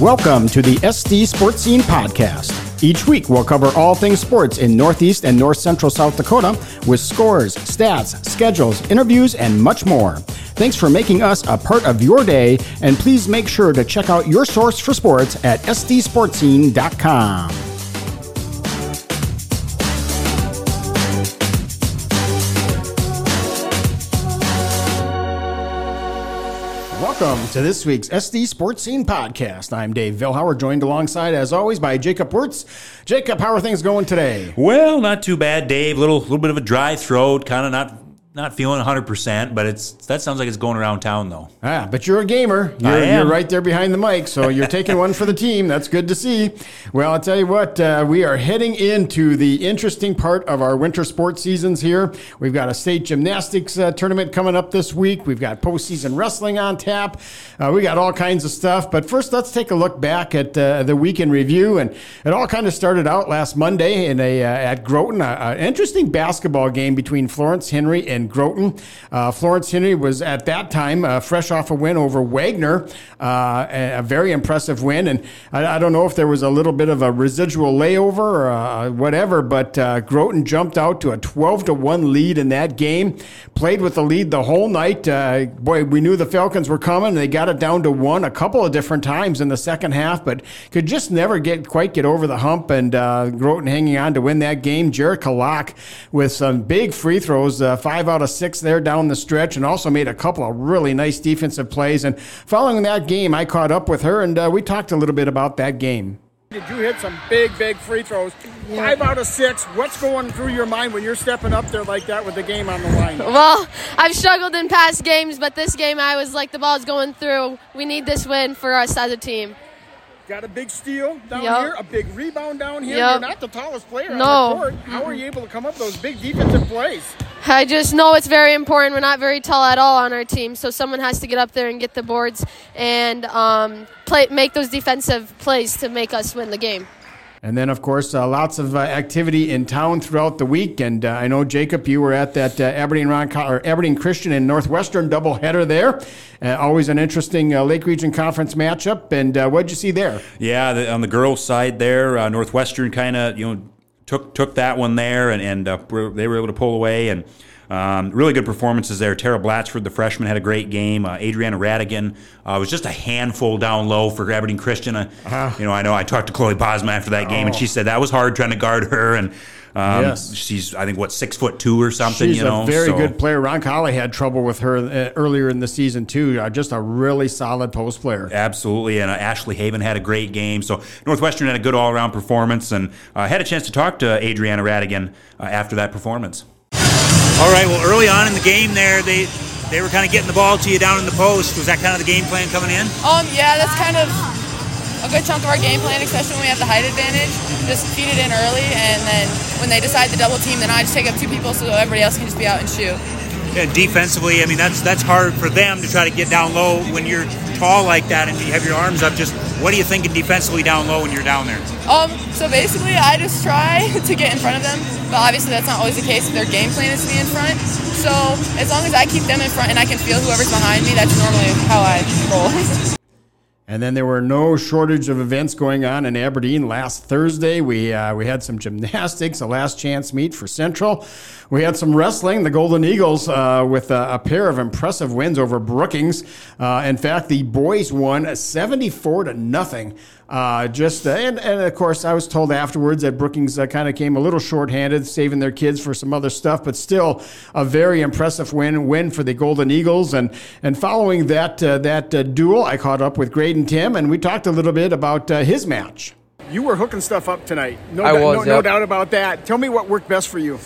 Welcome to the SD Sports Scene Podcast. Each week, we'll cover all things sports in Northeast and North Central South Dakota with scores, stats, schedules, interviews, and much more. Thanks for making us a part of your day, and please make sure to check out your source for sports at sdsportscene.com. Welcome to this week's SD Sports Scene Podcast. I'm Dave Vilhauer, joined alongside, as always, by Jacob Wirtz. Jacob, how are things going today? Well, not too bad, Dave. Little little bit of a dry throat, kind of not not feeling 100%, but it's that sounds like it's going around town though. Ah, but you're a gamer. You're, I am. you're right there behind the mic, so you're taking one for the team. That's good to see. Well, I'll tell you what, uh, we are heading into the interesting part of our winter sports seasons here. We've got a state gymnastics uh, tournament coming up this week. We've got postseason wrestling on tap. Uh, we got all kinds of stuff. But first, let's take a look back at uh, the week in review. And it all kind of started out last Monday in a uh, at Groton, an interesting basketball game between Florence Henry and Groton. Uh, Florence Henry was at that time uh, fresh off a win over Wagner, uh, a, very impressive win. And I, I don't know if there was a little bit of a residual layover or uh, whatever, but uh, Groton jumped out to a 12 to 1 lead in that game, played with the lead the whole night. Boy, we knew the Falcons were coming. They got it down to one a couple of different times in the second half, but could just never get quite get over the hump. And Groton hanging on to win that game. Jerica Locke with some big free throws, five out of six there down the stretch, and also made a couple of really nice defensive plays. And following that game, I caught up with her, and uh, we talked a little bit about that game. Did you hit some big, big free throws? Five out of six. What's going through your mind when you're stepping up there like that with the game on the line? Well, I've struggled in past games, but this game I was like the ball's going through. We need this win for us as a team. Got a big steal down Yup. here, a big rebound down here. Yup. You're not the tallest player No. on the court. How are you able to come up with those big defensive plays? I just know it's very important. We're not very tall at all on our team, so someone has to get up there and get the boards and um, play, make those defensive plays to make us win the game. And then, of course, uh, lots of uh, activity in town throughout the week. And uh, I know, Jacob, you were at that uh, Aberdeen, Ron, or Aberdeen Christian and Northwestern doubleheader there. Uh, always an interesting uh, Lake Region Conference matchup. And uh, what'd you see there? Yeah, the, on the girls' side there, uh, Northwestern kind of you know took took that one there, and and uh, they were able to pull away and. Um, really good performances there. Tara Blatchford, the freshman, had a great game. Uh, Adriana Ratigan uh, was just a handful down low for Aberdeen Christian. Uh, You know, I know I talked to Chloe Posma after that game, and she said that was hard trying to guard her. And um, Yes. she's, I think, what six foot two or something. She's you know, a very so- good player. Roncalli had trouble with her uh, earlier in the season, too. Uh, just a really solid post player. Absolutely, and uh, Ashley Haven had a great game. So Northwestern had a good all-around performance, and uh, had a chance to talk to Adriana Ratigan uh, after that performance. All right. Well, early on in the game, there they they were kind of getting the ball to you down in the post. Was that kind of the game plan coming in? Um, yeah, that's kind of a good chunk of our game plan, especially when we have the height advantage. Just feed it in early, and then when they decide to double team, then I just take up two people so everybody else can just be out and shoot. And defensively, I mean that's that's hard for them to try to get down low when you're tall like that and you have your arms up. Just what are you thinking defensively down low when you're down there? Um, so basically, I just try to get in front of them, but obviously that's not always the case. Their game plan is to be in front. So as long as I keep them in front and I can feel whoever's behind me, that's normally how I roll. And then there were no shortage of events going on in Aberdeen last Thursday. We uh, we had some gymnastics, a last chance meet for Central. We had some wrestling. The Golden Eagles uh, with a, a pair of impressive wins over Brookings. Uh, in fact, the boys won seventy-four to nothing. Uh, just uh, and, and of course, I was told afterwards that Brookings uh, kind of came a little shorthanded, saving their kids for some other stuff, but still a very impressive win win for the Golden Eagles. And and following that uh, that uh, duel, I caught up with Grayden Timm, and we talked a little bit about uh, his match. You were hooking stuff up tonight. No, I was, no, no doubt about that. Tell me what worked best for you.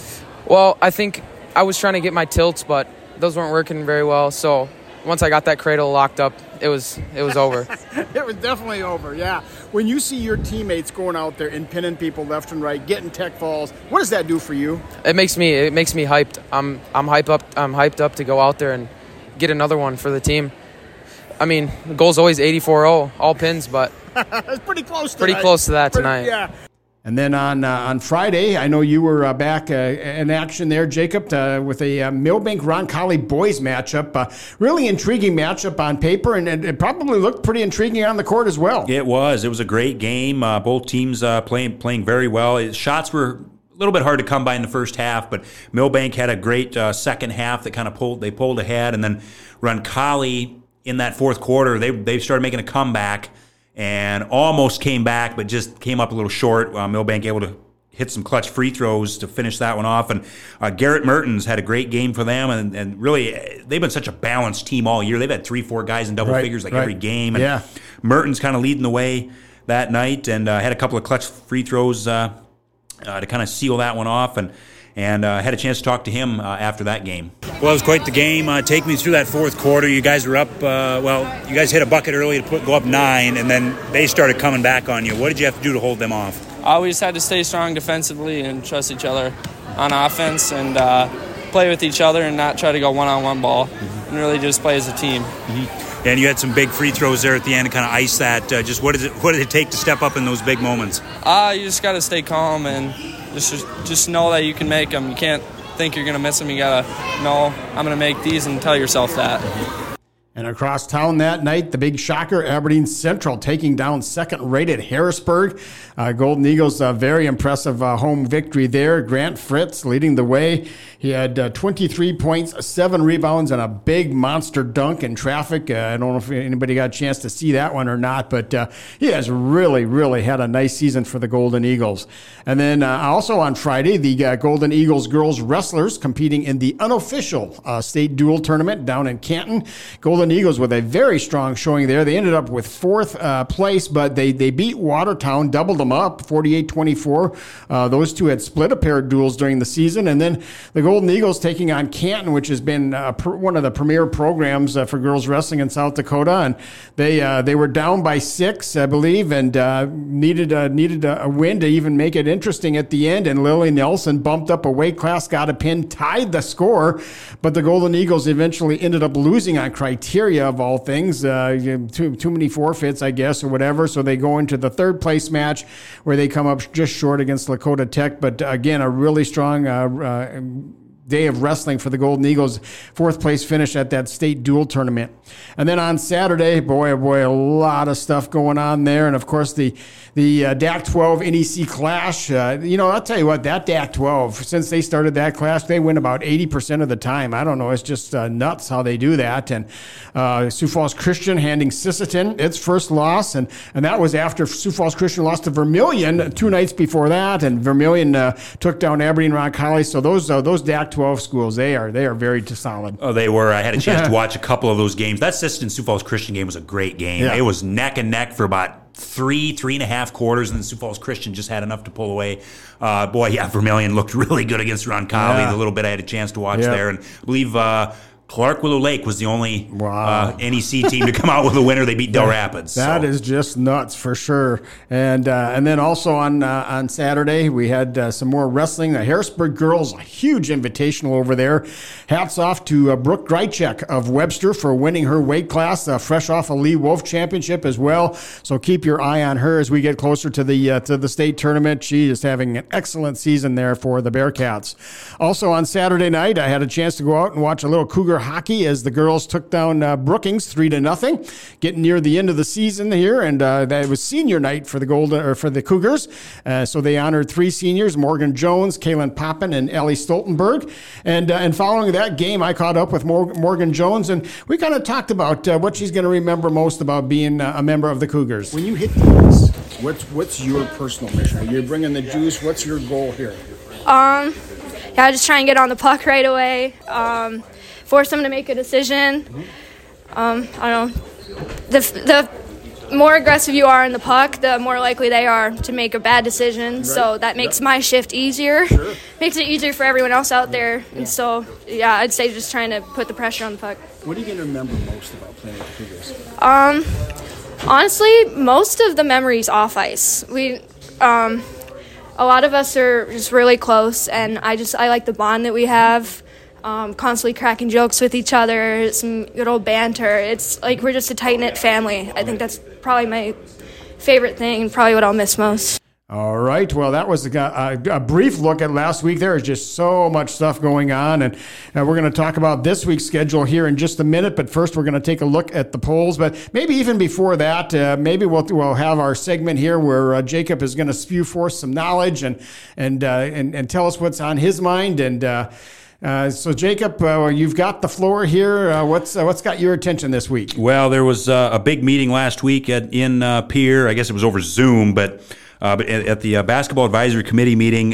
Well, I think I was trying to get my tilts, but those weren't working very well. So once I got that cradle locked up, it was it was over. It was definitely over, yeah. When you see your teammates going out there and pinning people left and right, getting tech falls, what does that do for you? it makes me it makes me hyped. I'm I'm hyped up. I'm hyped up to go out there and get another one for the team. I mean, the goal's always 84-0, all pins, but It's pretty close. Pretty tonight. close to that Pretty- tonight. Yeah. And then on uh, on Friday, I know you were uh, back uh, in action there, Jacob, uh, with a uh, Milbank Roncalli boys matchup. Uh, really intriguing matchup on paper, and it, it, probably looked pretty intriguing on the court as well. It was. It was a great game. both teams playing playing very well. shots were a little bit hard to come by in the first half, but Milbank had a great second half that kind of pulled they pulled ahead, and then Roncalli in that fourth quarter they they started making a comeback and almost came back, but just came up a little short. Uh, Milbank able to hit some clutch free throws to finish that one off. And uh, Garrett Mertens had a great game for them, and, and really they've been such a balanced team all year. They've had three, four guys in double right, figures like right. every game. And yeah. Mertens kind of leading the way that night, and uh, had a couple of clutch free throws uh, uh to kind of seal that one off. And and uh, had a chance to talk to him uh, after that game. Well, it was quite the game. Uh, take me through that fourth quarter. You guys were up. Uh, well, you guys hit a bucket early to put, go up nine, and then they started coming back on you. What did you have to do to hold them off? Uh, we just had to stay strong defensively and trust each other on offense and uh, play with each other and not try to go one-on-one ball mm-hmm. and really just play as a team. Mm-hmm. And you had some big free throws there at the end to kind of ice that. just what did it what did it take to step up in those big moments? Uh, you just got to stay calm and just just know that you can make them. You can't think you're to miss them. You got to know I'm to make these and tell yourself that. And across town that night, the big shocker, Aberdeen Central taking down second-rated Harrisburg. Uh, Golden Eagles, a very impressive uh, home victory there. Grant Fritz leading the way. He had uh, 23 points, seven rebounds, and a big monster dunk in traffic. Uh, I don't know if anybody got a chance to see that one or not, but uh, he has really, really had a nice season for the Golden Eagles. And then also on Friday, the Golden Eagles girls wrestlers competing in the unofficial state dual tournament down in Canton. Golden Eagles with a very strong showing there. They ended up with fourth place, but they, they beat Watertown, doubled them up 48 24. Uh, those two had split a pair of duels during the season. And then the Golden Eagles taking on Canton, which has been uh, pr- one of the premier programs uh, for girls wrestling in South Dakota. And they uh, they were down by six, I believe, and uh, needed, needed a, win to even make it interesting at the end. And Lily Nelson bumped up a weight class, got a pin, tied the score. But the Golden Eagles eventually ended up losing on criteria of all things. too, too many forfeits, I guess, or whatever. So they go into the third place match where they come up just short against Lakota Tech. But again, a really strong uh, uh, day of wrestling for the Golden Eagles. Fourth place finish at that state dual tournament. And then on Saturday, boy, oh boy, a lot of stuff going on there. And of course, the the uh, DAC 12 NEC Clash. Uh, you know, I'll tell you what, that DAC 12, since they started that clash, they win about 80% of the time. I don't know, it's just uh, nuts how they do that. And uh, Sioux Falls Christian handing Sisseton its first loss, and, and that was after Sioux Falls Christian lost to Vermillion two nights before that, and Vermillion uh, took down Aberdeen Roncalli. So those uh, those DAC 12 schools, they are they are very solid. Oh, they were. I had a chance to watch a couple of those games. That Sisseton Sioux Falls Christian game was a great game. Yeah. It was neck and neck for about three, three and a half quarters, and then Sioux Falls Christian just had enough to pull away. Uh, boy, yeah, Vermillion looked really good against Roncalli. Yeah. The little bit I had a chance to watch there, and I believe uh, Clark Willow Lake was the only wow. uh, NEC team to come out with a winner. They beat Dell Rapids. That so. is just nuts for sure. And uh, and then also on uh, on Saturday we had uh, some more wrestling. The Harrisburg girls, a huge invitational over there. Hats off to uh, Brooke Greichek of Webster for winning her weight class, uh, fresh off a Lee Wolf championship as well. So keep your eye on her as we get closer to the to the state tournament. She is having an excellent season there for the Bearcats. Also on Saturday night, I had a chance to go out and watch a little Cougar hockey as the girls took down uh, Brookings three to nothing. Getting near the end of the season here, and uh, that was senior night for the Golden or for the Cougars. Uh, so they honored three seniors: Morgan Jones, Kaylin Poppin, and Ellie Stoltenberg. And uh, and following that game, I caught up with Morgan Jones, and we kind of talked about uh, what she's going to remember most about being uh, a member of the Cougars. When you hit the what's what's your personal mission? You're you bringing the juice? What's your goal here? Um, yeah, just try and get on the puck right away. Um, force them to make a decision. Um, I don't know. The, the more aggressive you are in the puck, the more likely they are to make a bad decision. Right. So that makes yep. my shift easier. Sure. Makes it easier for everyone else out there. Yeah. And so, yeah, I'd say just trying to put the pressure on the puck. What are you going to remember most about playing with the Cougars? Um, honestly, most of the memories off ice. We, um, a lot of us are just really close, and I just I like the bond that we have um, constantly cracking jokes with each other, some good old banter. It's like we're just a tight knit family. I think that's probably my favorite thing and probably what I'll miss most. All right. Well, that was a, a, brief look at last week. There is just so much stuff going on, and uh, we're going to talk about this week's schedule here in just a minute. But first, we're going to take a look at the polls. But maybe even before that, uh, maybe we'll we'll have our segment here where uh, Jacob is going to spew forth some knowledge and and uh, and and tell us what's on his mind and. Uh, uh, so, Jacob, uh, you've got the floor here. Uh, what's uh, what's got your attention this week? Well, there was uh, a big meeting last week at, in Pierre. I guess it was over Zoom, but but at, at the basketball advisory committee meeting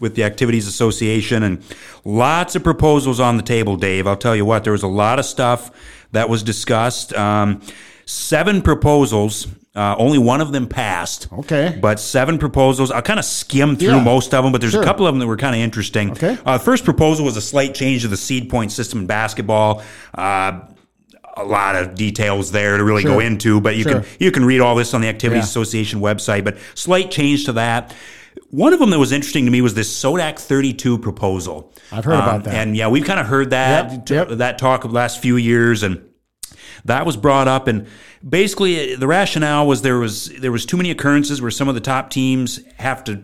with the Activities Association, and lots of proposals on the table. Dave, I'll tell you what, there was a lot of stuff that was discussed. Um, seven proposals uh, only one of them passed. Okay. But seven proposals. I'll kind of skim through yeah. most of them, but there's sure. a couple of them that were kind of interesting. Okay. Uh, first proposal was a slight change to the seed point system in basketball. Uh, a lot of details there to really sure. go into, but you sure. can you can read all this on the Activities yeah. Association website. But slight change to that. One of them that was interesting to me was this SoDak 32 proposal. I've heard um, about that, and yeah, we've kind of heard that yep. Yep. that talk of the last few years, and that was brought up and basically the rationale was there was there was too many occurrences where some of the top teams have to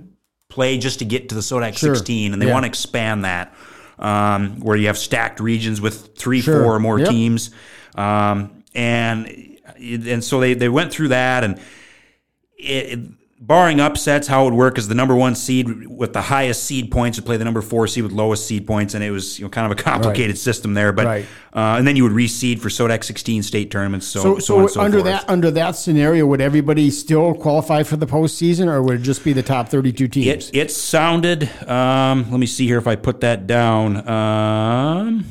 play just to get to the SoDak sure. 16 and they yeah. want to expand that um, where you have stacked regions with three sure. four or more yep. teams um, and and so they, they went through that and it, barring upsets, how it would work is the number one seed with the highest seed points would play the number four seed with lowest seed points, and it was you know kind of a complicated right. system there. But right. uh, and then you would reseed for SoDak 16 state tournaments. So so, so, so under that under that scenario, would everybody still qualify for the postseason, or would it just be the top 32 teams? It, it sounded. Um, let me see here if I put that down. Um,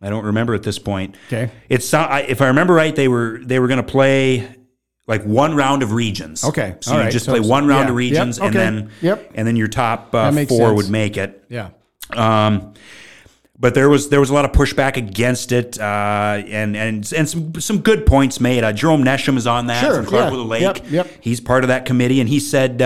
I don't remember at this point. Okay. It's if I remember right, they were they were going to play like one round of regions. Okay. So All you right. just so play one round yeah. of regions, yep. and then yep. and then your top uh, four sense. would make it. Yeah. Um, but there was there was a lot of pushback against it, uh, and and and some some good points made. Uh, Jerome Nesham is on that sure. from Clark yeah. Lake. Yep. Yep. He's part of that committee, and he said.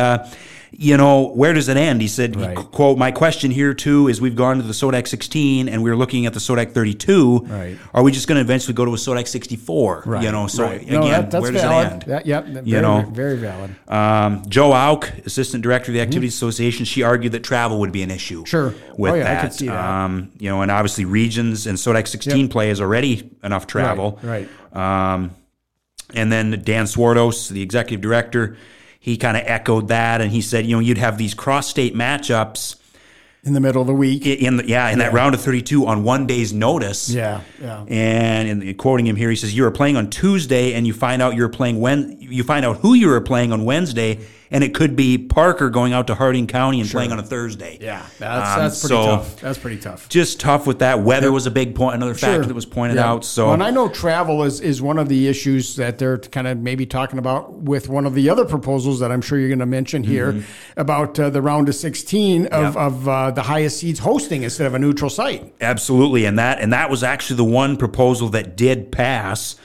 You know, where does it end? He said, right. quote, my question here too is we've gone to the SoDak 16 and we're looking at the SoDak 32. Right. Are we just going to eventually go to a SoDak 64? Right. You know, so right. again, no, that, where does valid. it end? That, yep. Very, you know, very valid. Um, Jo Auch, Assistant Director of the Activities mm-hmm. Association, she argued that travel would be an issue. Sure. With oh, yeah, that. I could see that. Um, you know, and obviously regions and SoDak 16 yep. play is already enough travel. Right. right. Um, and then Dan Swartos, the Executive Director, he kind of echoed that, and he said, you know, you'd have these cross state matchups in the middle of the week. In the, yeah, in yeah. that round of 32 on one day's notice. Yeah, yeah. And in, quoting him here, he says, "You are playing on Tuesday, and you find out you're playing when you find out who you are playing on Wednesday, and it could be Parker going out to Harding County and sure. playing on a Thursday. Yeah, that's, um, that's pretty so tough. That's pretty tough. Just tough with that. Weather was a big point, another factor sure. that was pointed yeah. out. So, well, and I know travel is, is one of the issues that they're kind of maybe talking about with one of the other proposals that I'm sure you're going to mention here mm-hmm. about uh, the round of 16 of, yep. of uh, the highest seeds hosting instead of a neutral site. Absolutely, and that and that was actually the one proposal that did pass.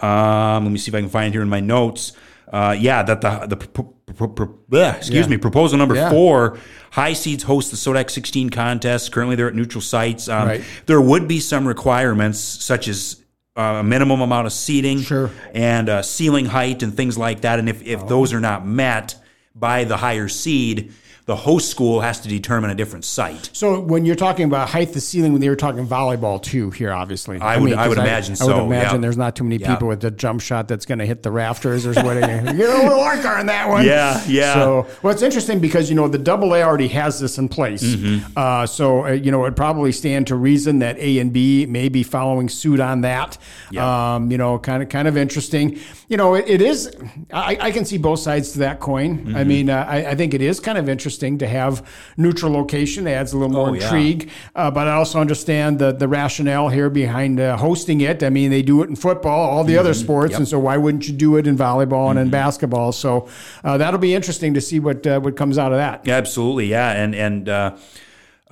Um, let me see if I can find it here in my notes. Uh, yeah, that the the pro, pro, pro, excuse yeah. me proposal number yeah. four high seeds host the SoDak 16 contest. Currently, they're at neutral sites. Um, right. There would be some requirements such as uh, a minimum amount of seating sure. and uh, ceiling height and things like that. And if, if oh. those are not met by the higher seed, the host school has to determine a different site. So when you're talking about height the ceiling, when they were talking volleyball too here, obviously. I, I would mean, I would imagine I, so. I would imagine yeah. there's not too many people with a jump shot that's going to hit the rafters or whatever. you get a little arc on that one. Yeah, yeah. So well, it's interesting because you know the Double A already has this in place. Mm-hmm. Uh, so uh, you know it probably stand to reason that A and B may be following suit on that. Yeah. Um, you know, kind of kind of interesting. You know, it, it is. I, I, can see both sides to that coin. Mm-hmm. I mean, uh, I, I think it is kind of interesting to have neutral location. It adds a little more oh, intrigue. Yeah. Uh, but I also understand the, the rationale here behind uh, hosting it. I mean, they do it in football, all the mm-hmm. other sports, yep. and so why wouldn't you do it in volleyball and mm-hmm. in basketball? So uh, that'll be interesting to see what uh, what comes out of that. Absolutely, yeah, and and. Uh,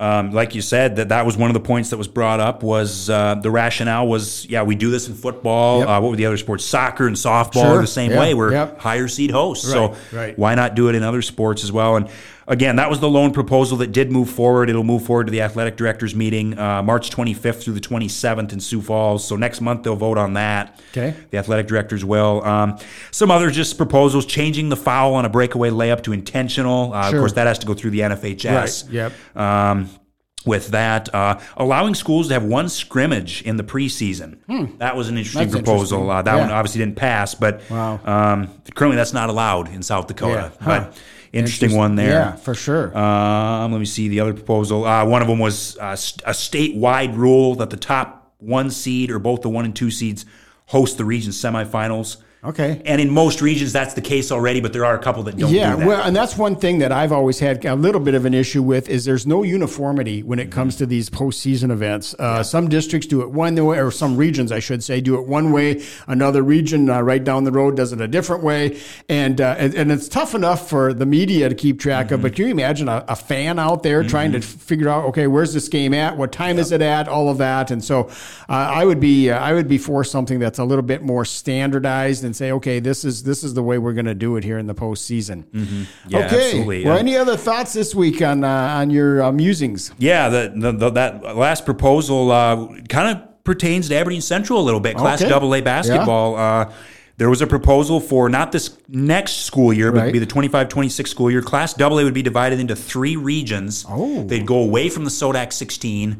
um, like you said, that that was one of the points that was brought up. Was uh, the rationale was, yeah, we do this in football. Yep. Uh, what were the other sports? Soccer and softball sure. are the same way. We're yep. higher seed hosts, right. so right. why not do it in other sports as well? And again, that was the lone proposal that did move forward. It'll move forward to the athletic directors meeting uh, March 25th through the 27th in Sioux Falls. So next month they'll vote on that. Okay. The athletic directors will. Um, some other just proposals: changing the foul on a breakaway layup to intentional. Uh, Sure. Of course, that has to go through the NFHS. Right, yep. Um, with that, uh, allowing schools to have one scrimmage in the preseason. That was an interesting Hmm. That's proposal. interesting. Uh, that Yeah. one obviously didn't pass, but Wow. um, currently that's not allowed in South Dakota. Yeah. Huh. But interesting one there. Yeah, for sure. Um, let me see the other proposal. Uh, one of them was uh, st- a statewide rule that the top one seed or both the one and two seeds host the region semifinals. Okay. And in most regions, that's the case already, but there are a couple that don't yeah, do that. well, and that's one thing that I've always had a little bit of an issue with is there's no uniformity when it comes to these postseason events. Uh, Some districts do it one way, or some regions, I should say, do it one way. Another region uh, right down the road does it a different way, and uh, and, and it's tough enough for the media to keep track Mm-hmm. of. But can you imagine a, a fan out there trying to figure out, okay, where's this game at? What time is it at? All of that, and so uh, I would be uh, I would be for something that's a little bit more standardized and say, okay, this is this is the way we're going to do it here in the postseason. Yeah, okay. absolutely. Well, Yeah. any other thoughts this week on uh, on your uh, musings? Yeah, the, the, the that last proposal uh, kind of pertains to Aberdeen Central a little bit. Class Okay. Double A basketball. Uh, there was a proposal for not this next school year, but Right. it'd be the 25-26 school year. Class AA would be divided into three regions. Oh. They'd go away from the Sodak 16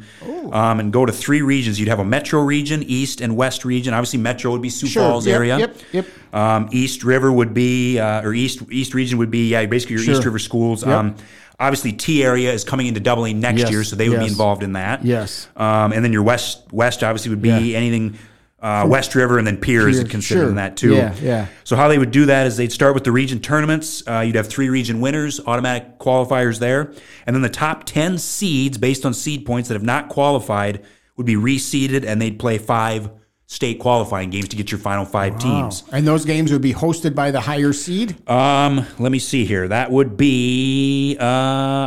um, and go to three regions. You'd have a Metro region, East and West region. Obviously, Metro would be Sioux Sure. Falls Yep, area. yep, yep. Um, East River would be, uh, or East East region would be, yeah, basically your Sure. East River schools. Yep. Um, obviously, Tea Area is coming into doubling next Yes, year, so they would be involved in that. Yes. Um, and then your West West obviously would be Yeah. anything. Uh, West River and then Piers is considered sure. in that too. Yeah, yeah. So how they would do that is they'd start with the region tournaments. Uh, you'd have three region winners, automatic qualifiers there, and then the top ten seeds based on seed points that have not qualified would be reseeded, and they'd play five state qualifying games to get your final five teams. And those games would be hosted by the higher seed. Um, let me see here. That would be, uh,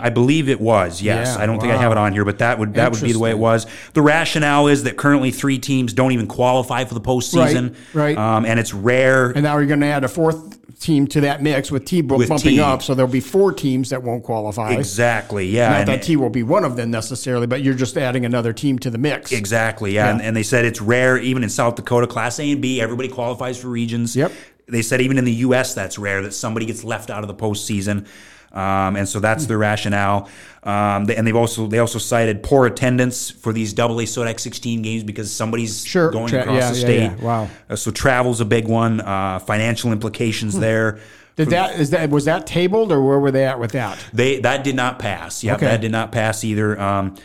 I believe it was. Yes, Yeah, I don't think I have it on here, but that would that would be the way it was. The rationale is that currently three teams don't even qualify for the postseason, Right, right. Um, and it's rare. And now you're going to add a fourth team to that mix with T bu- bumping T. up, so there'll be four teams that won't qualify. exactly, yeah, Not and that it- T will be one of them necessarily, but you're just adding another team to the mix. Exactly, yeah. And, Yeah. and they said it's rare, even in South Dakota, Class A and B, everybody qualifies for regions. Yep. They said even in the U.S., that's rare that somebody gets left out of the postseason. Um, and so that's their rationale. Um, they, and they've also they also cited poor attendance for these double A Sodak 16 games because somebody's Sure. going Tra- across yeah, the yeah, state. yeah. Wow. Uh, so travel's a big one. Uh, financial implications there. Did that is that was that tabled or where were they at with that? They that did not pass. Yeah, Okay. that did not pass either. Um,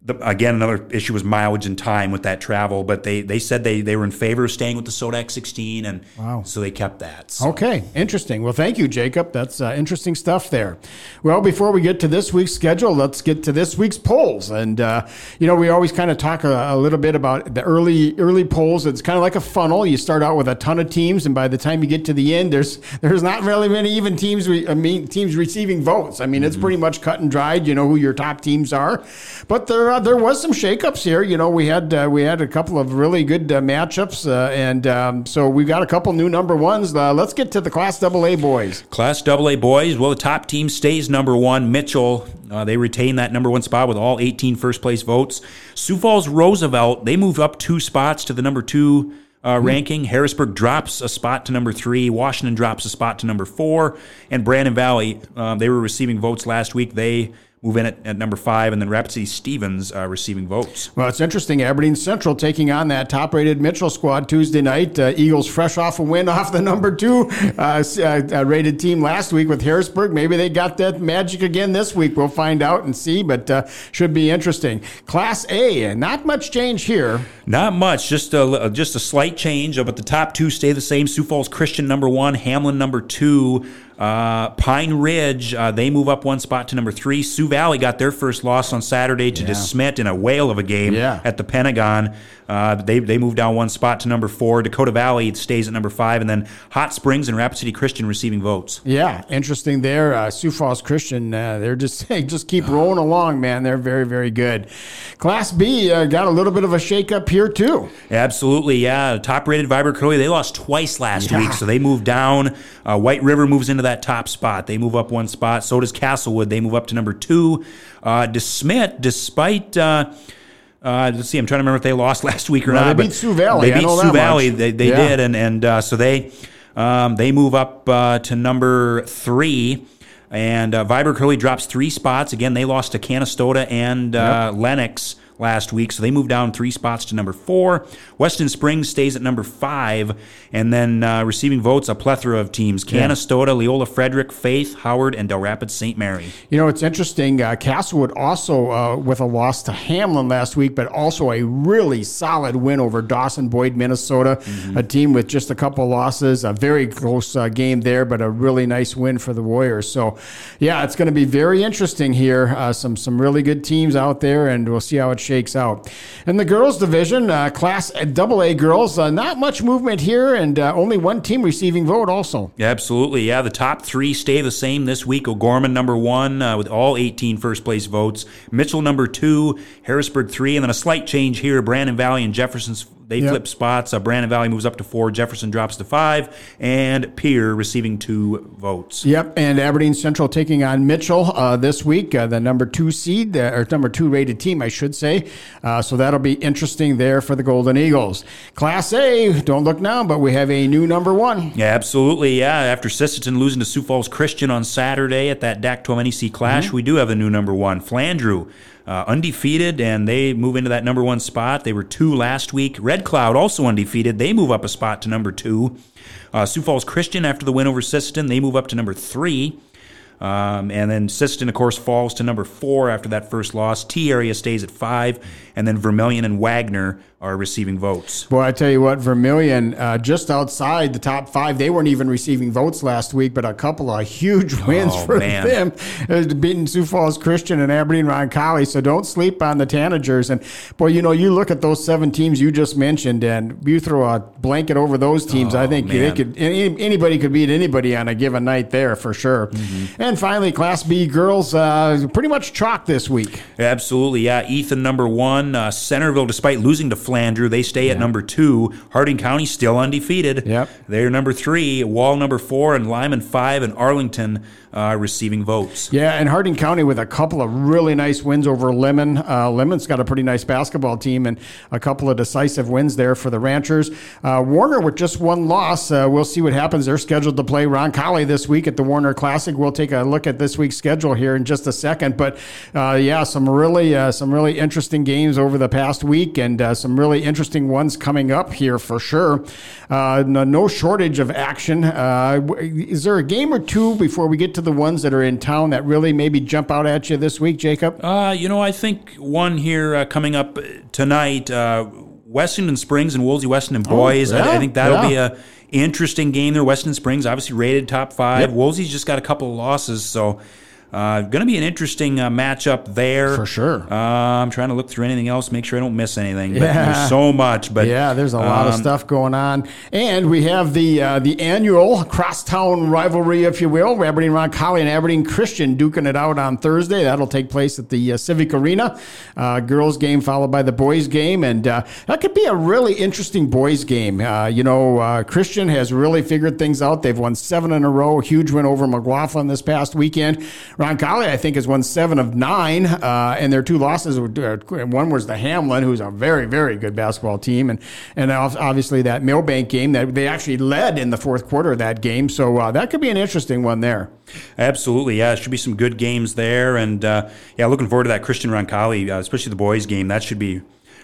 the, again, another issue was mileage and time with that travel, but they they said they, they were in favor of staying with the Sodak 16, and Wow. so they kept that. So. Okay, interesting. Well, thank you, Jacob. That's uh, interesting stuff there. Well, before we get to this week's schedule, let's get to this week's polls. And uh, you know, we always kind of talk a, a little bit about the early early polls. It's kind of like a funnel. You start out with a ton of teams, and by the time you get to the end, there's there's not really many even teams. Re, I mean, teams receiving votes. I mean, it's pretty much cut and dried. You know who your top teams are. But there uh, there was some shakeups here. You know, we had uh, we had a couple of really good uh, matchups, uh, and um, so we got a couple new number ones. Uh, let's get to the Class AA boys. Class AA boys, well, the top team stays number one. Mitchell, uh, they retain that number one spot with all 18 first place votes. Sioux Falls Roosevelt, they move up two spots to the number two uh, ranking. Harrisburg drops a spot to number three. Washington drops a spot to number four. And Brandon Valley, uh, they were receiving votes last week. They move in at, at number five. And then Rapid City Stevens uh, receiving votes. Well, it's interesting. Aberdeen Central taking on that top-rated Mitchell squad Tuesday night. Uh, Eagles fresh off a win off the number two uh, uh, uh, rated team last week with Harrisburg. Maybe they got that magic again this week. We'll find out and see, but uh, should be interesting. Class A, not much change here. Not much, just a just a slight change. But the top two stay the same. Sioux Falls Christian number one, Hamlin number two, uh, Pine Ridge uh, they move up one spot to number three. Sioux Valley got their first loss on Saturday to DeSmet in a whale of a game Yeah. at the Pentagon. Uh, they they moved down one spot to number four. Dakota Valley stays at number five, and then Hot Springs and Rapid City Christian receiving votes. Yeah, interesting there. Uh, Sioux Falls Christian, uh, they're just they just keep rolling along, man. They're very, very good. Class B uh, got a little bit of a shakeup here too. Absolutely, yeah. Top rated Viborg Hurley, they lost twice last Yeah. week, so they moved down. Uh, White River moves into that top spot. They move up one spot. So does Castlewood. They move up to number two. Uh, DeSmet, despite. Uh, uh, let's see. I'm trying to remember if they lost last week or Well, not. they beat Sioux Valley. They I beat know Sioux Valley. much. They, they Yeah. did, and and uh, so they um, they move up uh, to number three. And uh, Viborg Hurley drops three spots. Again, they lost to Canistota and uh, Lennox last week, so they moved down three spots to number four. Wessington Springs stays at number five, and then uh, receiving votes a plethora of teams: Canistota, Leola Frederick, Faith, Howard, and Dell Rapids St. Mary. You know, it's interesting. Uh, Castlewood also uh, with a loss to Hamlin last week, but also a really solid win over Dawson Boyd, Minnesota, a team with just a couple losses. A very close uh, game there, but a really nice win for the Warriors. So, yeah, it's going to be very interesting here. Uh, some some really good teams out there, and we'll see how it shakes out. In the girls division, uh, Class Double A girls, uh, not much movement here, and uh, only one team receiving vote. Also, absolutely. Yeah, the top three stay the same this week. O'Gorman number one uh, with all 18 first place votes. Mitchell number two, Harrisburg three, and then a slight change here. Brandon Valley and Jefferson's they Yep. flip spots. Uh, Brandon Valley moves up to four. Jefferson drops to five, and Pierre receiving two votes. Yep, and Aberdeen Central taking on Mitchell uh, this week, uh, the number two seed, uh, or number two rated team, I should say. Uh, so that'll be interesting there for the Golden Eagles. Class A, don't look now, but we have a new number one. Yeah, absolutely. Yeah, after Sisseton losing to Sioux Falls Christian on Saturday at that DAC 12 NEC clash, we do have a new number one. Flandreau, uh, undefeated, and they move into that number one spot. They were two last week. Red Cloud, also undefeated. They move up a spot to number two. Uh, Sioux Falls Christian, after the win over Sisseton, they move up to number three. Um, and then Sisseton, of course, falls to number four after that first loss. Tea Area stays at five, and then Vermillion and Wagner are receiving votes. Boy, I tell you what, Vermillion, uh, just outside the top five, they weren't even receiving votes last week, but a couple of huge wins Oh, for man. them, uh, beating Sioux Falls Christian and Aberdeen Roncalli. So don't sleep on the Tanagers. And boy, you know, you look at those seven teams you just mentioned, and you throw a blanket over those teams. I think they Oh, could any, anybody could beat anybody on a given night there for sure. Mm-hmm. And finally, Class B girls, uh, pretty much chalk this week. Absolutely, yeah. Ethan number one. Uh, Centerville, despite losing to Flandreau, they stay at number two. Harding County still undefeated. Yep. They're number three. Wall number four, and Lyman five, and Arlington uh, receiving votes. Yeah, and Harding County with a couple of really nice wins over Lemmon. Uh, Lemmon's got a pretty nice basketball team and a couple of decisive wins there for the Ranchers. Uh, Warner with just one loss. Uh, we'll see what happens. They're scheduled to play Roncalli this week at the Warner Classic. We'll take a look at this week's schedule here in just a second. But uh, yeah, some really uh, some really interesting games over the past week, and some really interesting ones coming up here for sure. No, shortage of action. Is there a game or two before we get to the ones that are in town that really maybe jump out at you this week, Jacob? Uh, you know, I think one here uh, coming up tonight. Uh, Wessington Springs and Wolsey Wessington boys. I, I Oh, think that'll yeah. be a interesting game there. Wessington Springs obviously rated top five. Yep. Wolsey's just got a couple of losses, so. Uh, going to be an interesting uh, matchup there For sure. Uh, I'm trying to look through anything else, make sure I don't miss anything. But Yeah. there's so much. But yeah, there's a lot of um, stuff going on, and we have the uh, the annual crosstown rivalry, if you will. Aberdeen Roncalli and Aberdeen Christian duking it out on Thursday. That'll take place at the uh, Civic Arena. Uh, girls game followed by the boys game, and uh, that could be a really interesting boys game. Uh, you know, uh, Christian has really figured things out. They've won seven in a row. Huge win over McLaughlin this past weekend. Roncalli, I think, has won seven of nine, uh, and their two losses. were- uh, One was the Hamlin, who's a very, very good basketball team, and and obviously that Milbank game that they actually led in the fourth quarter of that game. So uh, that could be an interesting one there. Absolutely, yeah. It should be some good games there, and uh, yeah, looking forward to that Christian Roncalli, uh, especially the boys game. That should be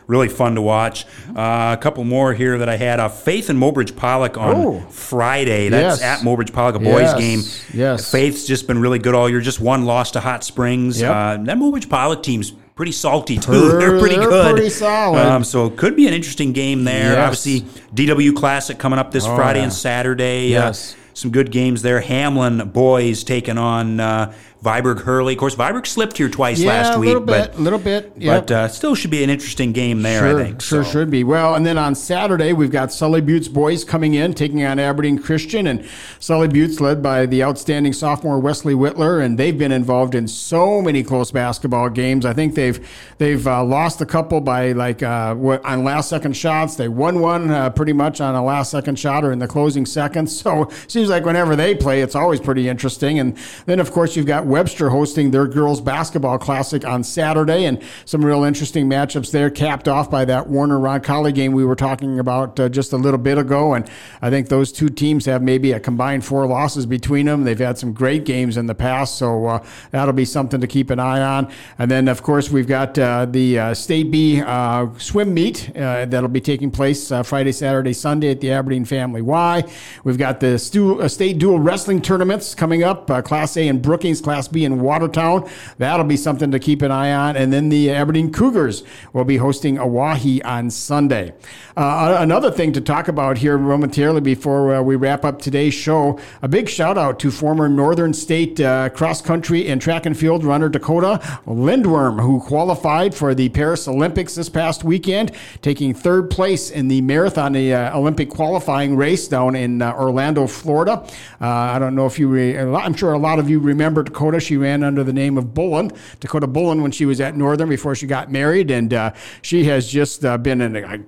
really fun to watch. Uh, a couple more here that I had. Uh, Faith and Mobridge Pollock on Oh. Friday. That's Yes. at Mobridge Pollock, a boys Yes, game. yes. Faith's just been really good all year. Just one loss to Hot Springs. Yep. Uh, that Mobridge Pollock team's pretty salty too. They're- they're pretty they're good. pretty solid. Um, so it could be an interesting game there. Yes. Obviously, DW Classic coming up this Oh, Friday yeah. and Saturday. Yes. Uh, some good games there. Hamlin boys taking on uh, Viborg Hurley. Of course, Viborg slipped here twice Yeah, last week, a little but bit, little bit. Yep. but uh, still should be an interesting game there. Sure, I think. sure so. should be. Well, and then on Saturday we've got Sully Buttes boys coming in, taking on Aberdeen Christian, and Sully Buttes led by the outstanding sophomore Wesley Whitler, and they've been involved in so many close basketball games. I think they've they've uh, lost a couple by like uh, what, on last second shots. They won one uh, pretty much on a last second shot or in the closing seconds. So seems like whenever they play, it's always pretty interesting. And then of course you've got Webster hosting their girls basketball classic on Saturday, and some real interesting matchups there, capped off by that Warner Roncalli game we were talking about uh, just a little bit ago. And I think those two teams have maybe a combined four losses between them. They've had some great games in the past, so uh, that'll be something to keep an eye on. And then of course we've got uh, the uh, State B uh, swim meet that'll be taking place Friday, Saturday, Sunday at the Aberdeen Family Y. We've got the stu- state dual wrestling tournaments coming up, Class A in Brookings, Class B in Watertown. That'll be something to keep an eye on. And then the Aberdeen Cougars will be hosting Oahe on Sunday. Uh, another thing to talk about here momentarily before uh, we wrap up today's show, a big shout out to former Northern State uh, cross country and track and field runner Dakota Lindwurm, who qualified for the Paris Olympics this past weekend, taking third place in the marathon, the uh, Olympic qualifying race down in uh, Orlando, Florida. Uh, I don't know if you, re- I'm sure a lot of you remember Dakota. She ran under the name of Bullen, Dakota Bullen, when she was at Northern before she got married, and uh, she has just uh, been an. I,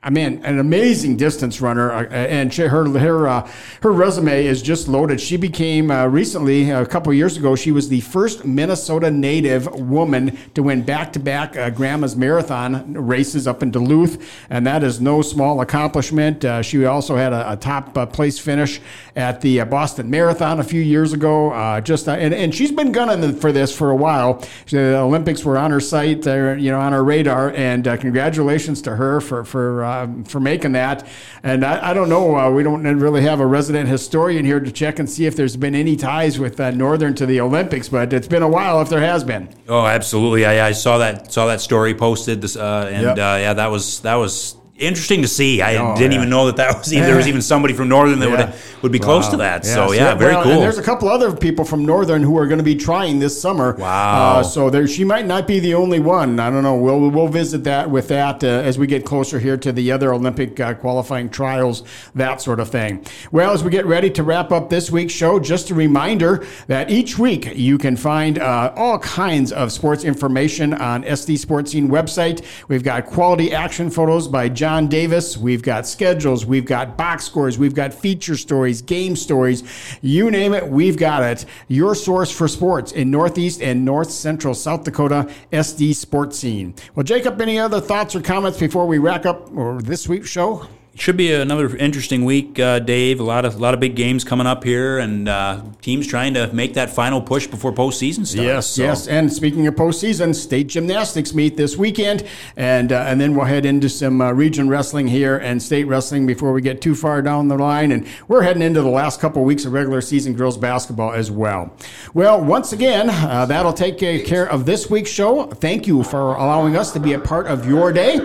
I mean, an amazing distance runner, uh, and she, her her uh, her resume is just loaded. She became uh, recently, a couple years ago, she was the first Minnesota native woman to win back-to-back Grandma's Marathon races up in Duluth, and that is no small accomplishment. Uh, she also had a, a top uh, place finish at the uh, Boston Marathon a few years ago. Uh, just and, and she's been gunning for this for a while. The Olympics were on her sight, uh, you know, on her radar, and uh, congratulations to her for for um, for making that. And I, I don't know, uh, we don't really have a resident historian here to check and see if there's been any ties with uh, Northern to the Olympics, but it's been a while if there has been. Oh, absolutely. I, I saw that saw that story posted, this, uh, and Yep. uh, yeah, that was that was interesting to see. I Oh, didn't yeah. even know that that was even, there was even somebody from Northern that Yeah. would would be close to that. Yes, So yeah, very well, cool. And there's a couple other people from Northern who are going to be trying this summer. Wow. Uh, so there, she might not be the only one. I don't know. We'll we'll visit that with that uh, as we get closer here to the other Olympic uh, qualifying trials, that sort of thing. Well, as we get ready to wrap up this week's show, just a reminder that each week you can find uh, all kinds of sports information on SD Sports Scene website. We've got quality action photos by John Davis. We've got schedules. We've got box scores. We've got feature stories, game stories. You name it, we've got it. Your source for sports in Northeast and North Central South Dakota, SD Sports Scene. Well, Jacob, any other thoughts or comments before we wrap up this week's show? Should be another interesting week, uh, Dave. A lot of a lot of big games coming up here, and uh, teams trying to make that final push before postseason starts. Yes, So- yes. And speaking of postseason, state gymnastics meet this weekend, and uh, and then we'll head into some uh, region wrestling here and state wrestling before we get too far down the line. And we're heading into the last couple weeks of regular season girls basketball as well. Well, once again, uh, that'll take uh, care of this week's show. Thank you for allowing us to be a part of your day,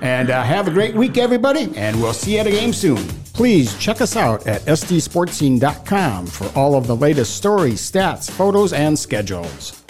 and uh, have a great week, everybody. And we'll see you at a game soon. Please check us out at sdsportscene.com for all of the latest stories, stats, photos, and schedules.